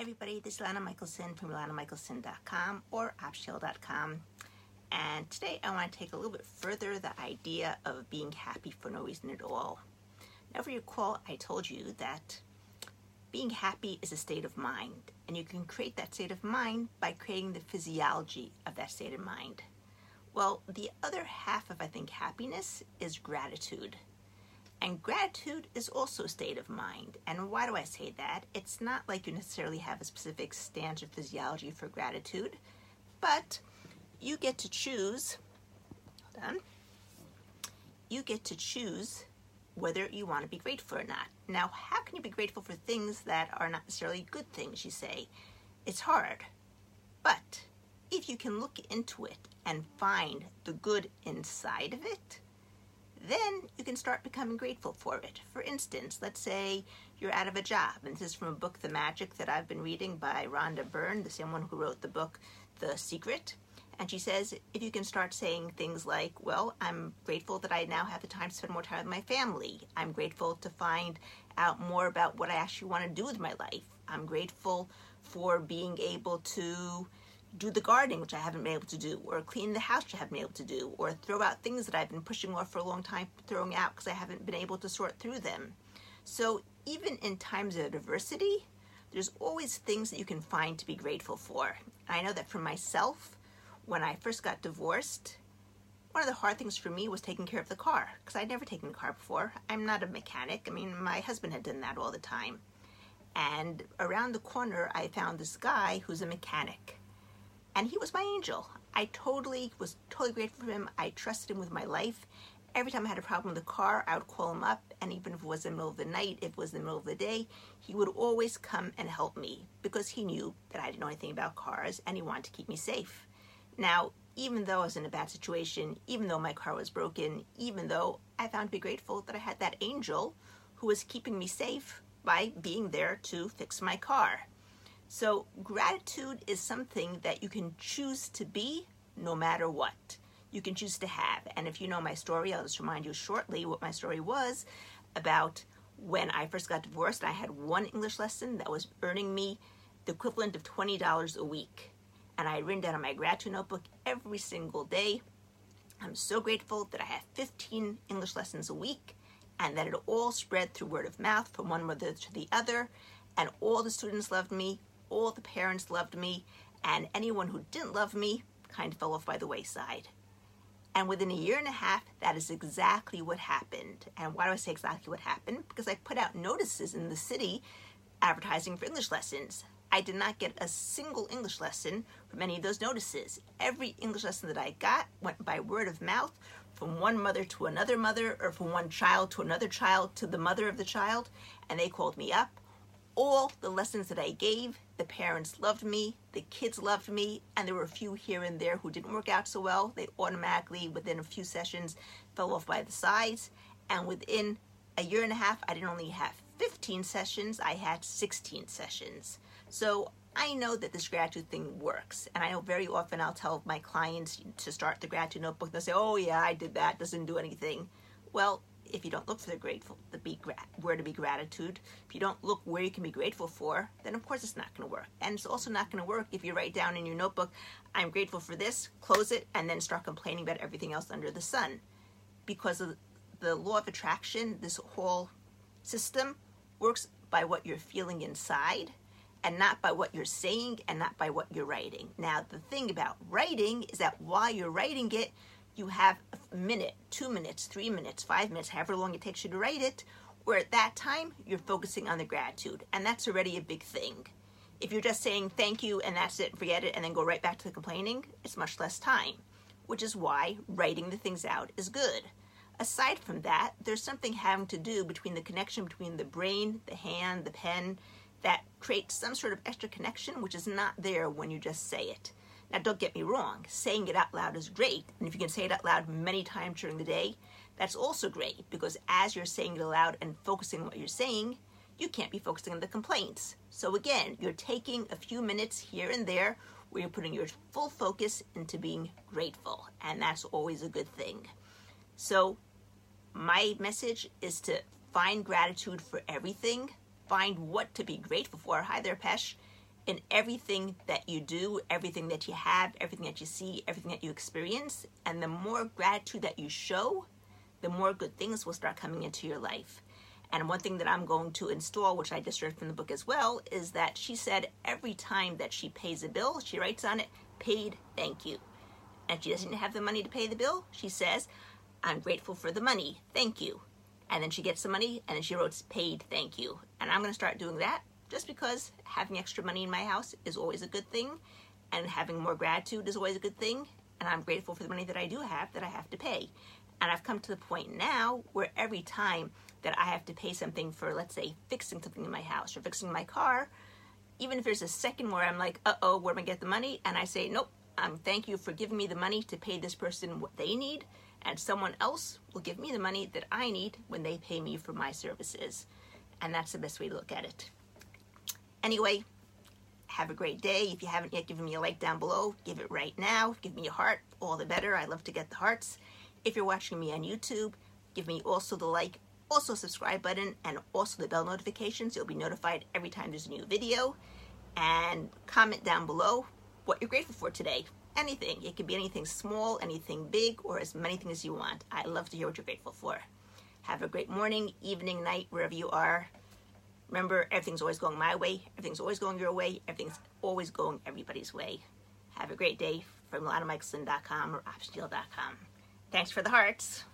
Everybody, this is Lana Michelson from lanamichelson.com or optional.com. And today I want to take a little bit further the idea of being happy for no reason at all. Now, if you recall, I told you that being happy is a state of mind, and you can create that state of mind by creating the physiology of that state of mind. Well, the other half of, I think, happiness is gratitude. And gratitude is also a state of mind. And why do I say that? It's not like you necessarily have a specific stance or physiology for gratitude, but you get to choose. Hold on. You get to choose whether you want to be grateful or not. Now, how can you be grateful for things that are not necessarily good things, you say? It's hard. But if you can look into it and find the good inside of it, then you can start becoming grateful for it. For instance, let's say you're out of a job, and this is from a book, The Magic, that I've been reading by Rhonda Byrne, the same one who wrote the book, The Secret. And she says, if you can start saying things like, well, I'm grateful that I now have the time to spend more time with my family. I'm grateful to find out more about what I actually want to do with my life. I'm grateful for being able to do the gardening, which I haven't been able to do, or clean the house, which I haven't been able to do, or throw out things that I've been pushing off for a long time, throwing out because I haven't been able to sort through them. So even in times of adversity, there's always things that you can find to be grateful for. I know that for myself, when I first got divorced, one of the hard things for me was taking care of the car because I'd never taken a car before. I'm not a mechanic. I mean, my husband had done that all the time. And around the corner, I found this guy who's a mechanic and he was my angel. I totally was totally grateful for him. I trusted him with my life. Every time I had a problem with the car, I would call him up, and even if it was in the middle of the night, if it was in the middle of the day, he would always come and help me because he knew that I didn't know anything about cars and he wanted to keep me safe. Now, even though I was in a bad situation, even though my car was broken, even though I found to be grateful that I had that angel who was keeping me safe by being there to fix my car. So, gratitude is something that you can choose to be no matter what. You can choose to have. And if you know my story, I'll just remind you shortly what my story was about when I first got divorced. I had one English lesson that was earning me the equivalent of $20 a week. And I written down on my gratitude notebook every single day. I'm so grateful that I have 15 English lessons a week and that it all spread through word of mouth from one mother to the other. And all the students loved me, all the parents loved me, and anyone who didn't love me kind of fell off by the wayside. And within a year and a half, that is exactly what happened. And why do I say exactly what happened? Because I put out notices in the city advertising for English lessons. I did not get a single English lesson from any of those notices. Every English lesson that I got went by word of mouth from one mother to another mother, or from one child to another child to the mother of the child, and they called me up all the lessons that I gave, the parents loved me, the kids loved me, and there were a few here and there who didn't work out so well. They automatically, within a few sessions, fell off by the sides. And within a year and a half, I didn't only have 15 sessions, I had 16 sessions. So I know that this gratitude thing works. And I know very often I'll tell my clients to start the gratitude notebook. They'll say, oh, yeah, I did that, doesn't do anything. Well, if you don't look for the grateful, the be gra- where to be gratitude, if you don't look where you can be grateful for, then of course it's not going to work. And it's also not going to work if you write down in your notebook, "I'm grateful for this," close it, and then start complaining about everything else under the sun, because of the law of attraction. This whole system works by what you're feeling inside and not by what you're saying and not by what you're writing. Now, the thing about writing is that while you're writing it, you have a minute, two minutes, three minutes, five minutes, however long it takes you to write it, where at that time you're focusing on the gratitude. And that's already a big thing. If you're just saying thank you and that's it, forget it, and then go right back to the complaining, it's much less time, which is why writing the things out is good. Aside from that, there's something having to do between the connection between the brain, the hand, the pen, that creates some sort of extra connection which is not there when you just say it. Now, don't get me wrong, saying it out loud is great. And if you can say it out loud many times during the day, that's also great because as you're saying it aloud and focusing on what you're saying, you can't be focusing on the complaints. So, again, you're taking a few minutes here and there where you're putting your full focus into being grateful. And that's always a good thing. So, my message is to find gratitude for everything, find what to be grateful for. Hi there, Pesh in everything that you do, everything that you have, everything that you see, everything that you experience. And the more gratitude that you show, the more good things will start coming into your life. And one thing that I'm going to install, which I just read from the book as well, is that she said every time that she pays a bill, she writes on it, paid thank you. And she doesn't have the money to pay the bill, she says, I'm grateful for the money, thank you. And then she gets the money and then she writes paid thank you. And I'm going to start doing that just because having extra money in my house is always a good thing and having more gratitude is always a good thing and I'm grateful for the money that I do have that I have to pay. And I've come to the point now where every time that I have to pay something for, let's say, fixing something in my house or fixing my car, even if there's a second where I'm like, uh oh, where am I get the money? And I say, nope, um, thank you for giving me the money to pay this person what they need, and someone else will give me the money that I need when they pay me for my services. And that's the best way to look at it. Anyway, have a great day. If you haven't yet given me a like down below, give it right now. Give me a heart, all the better. I love to get the hearts. If you're watching me on YouTube, give me also the like, also subscribe button, and also the bell notifications. You'll be notified every time there's a new video. And comment down below what you're grateful for today. Anything. It can be anything small, anything big, or as many things as you want. I love to hear what you're grateful for. Have a great morning, evening, night, wherever you are. Remember, everything's always going my way, everything's always going your way, everything's always going everybody's way. Have a great day from LanaMichelson.com or OptionDeal.com. Thanks for the hearts.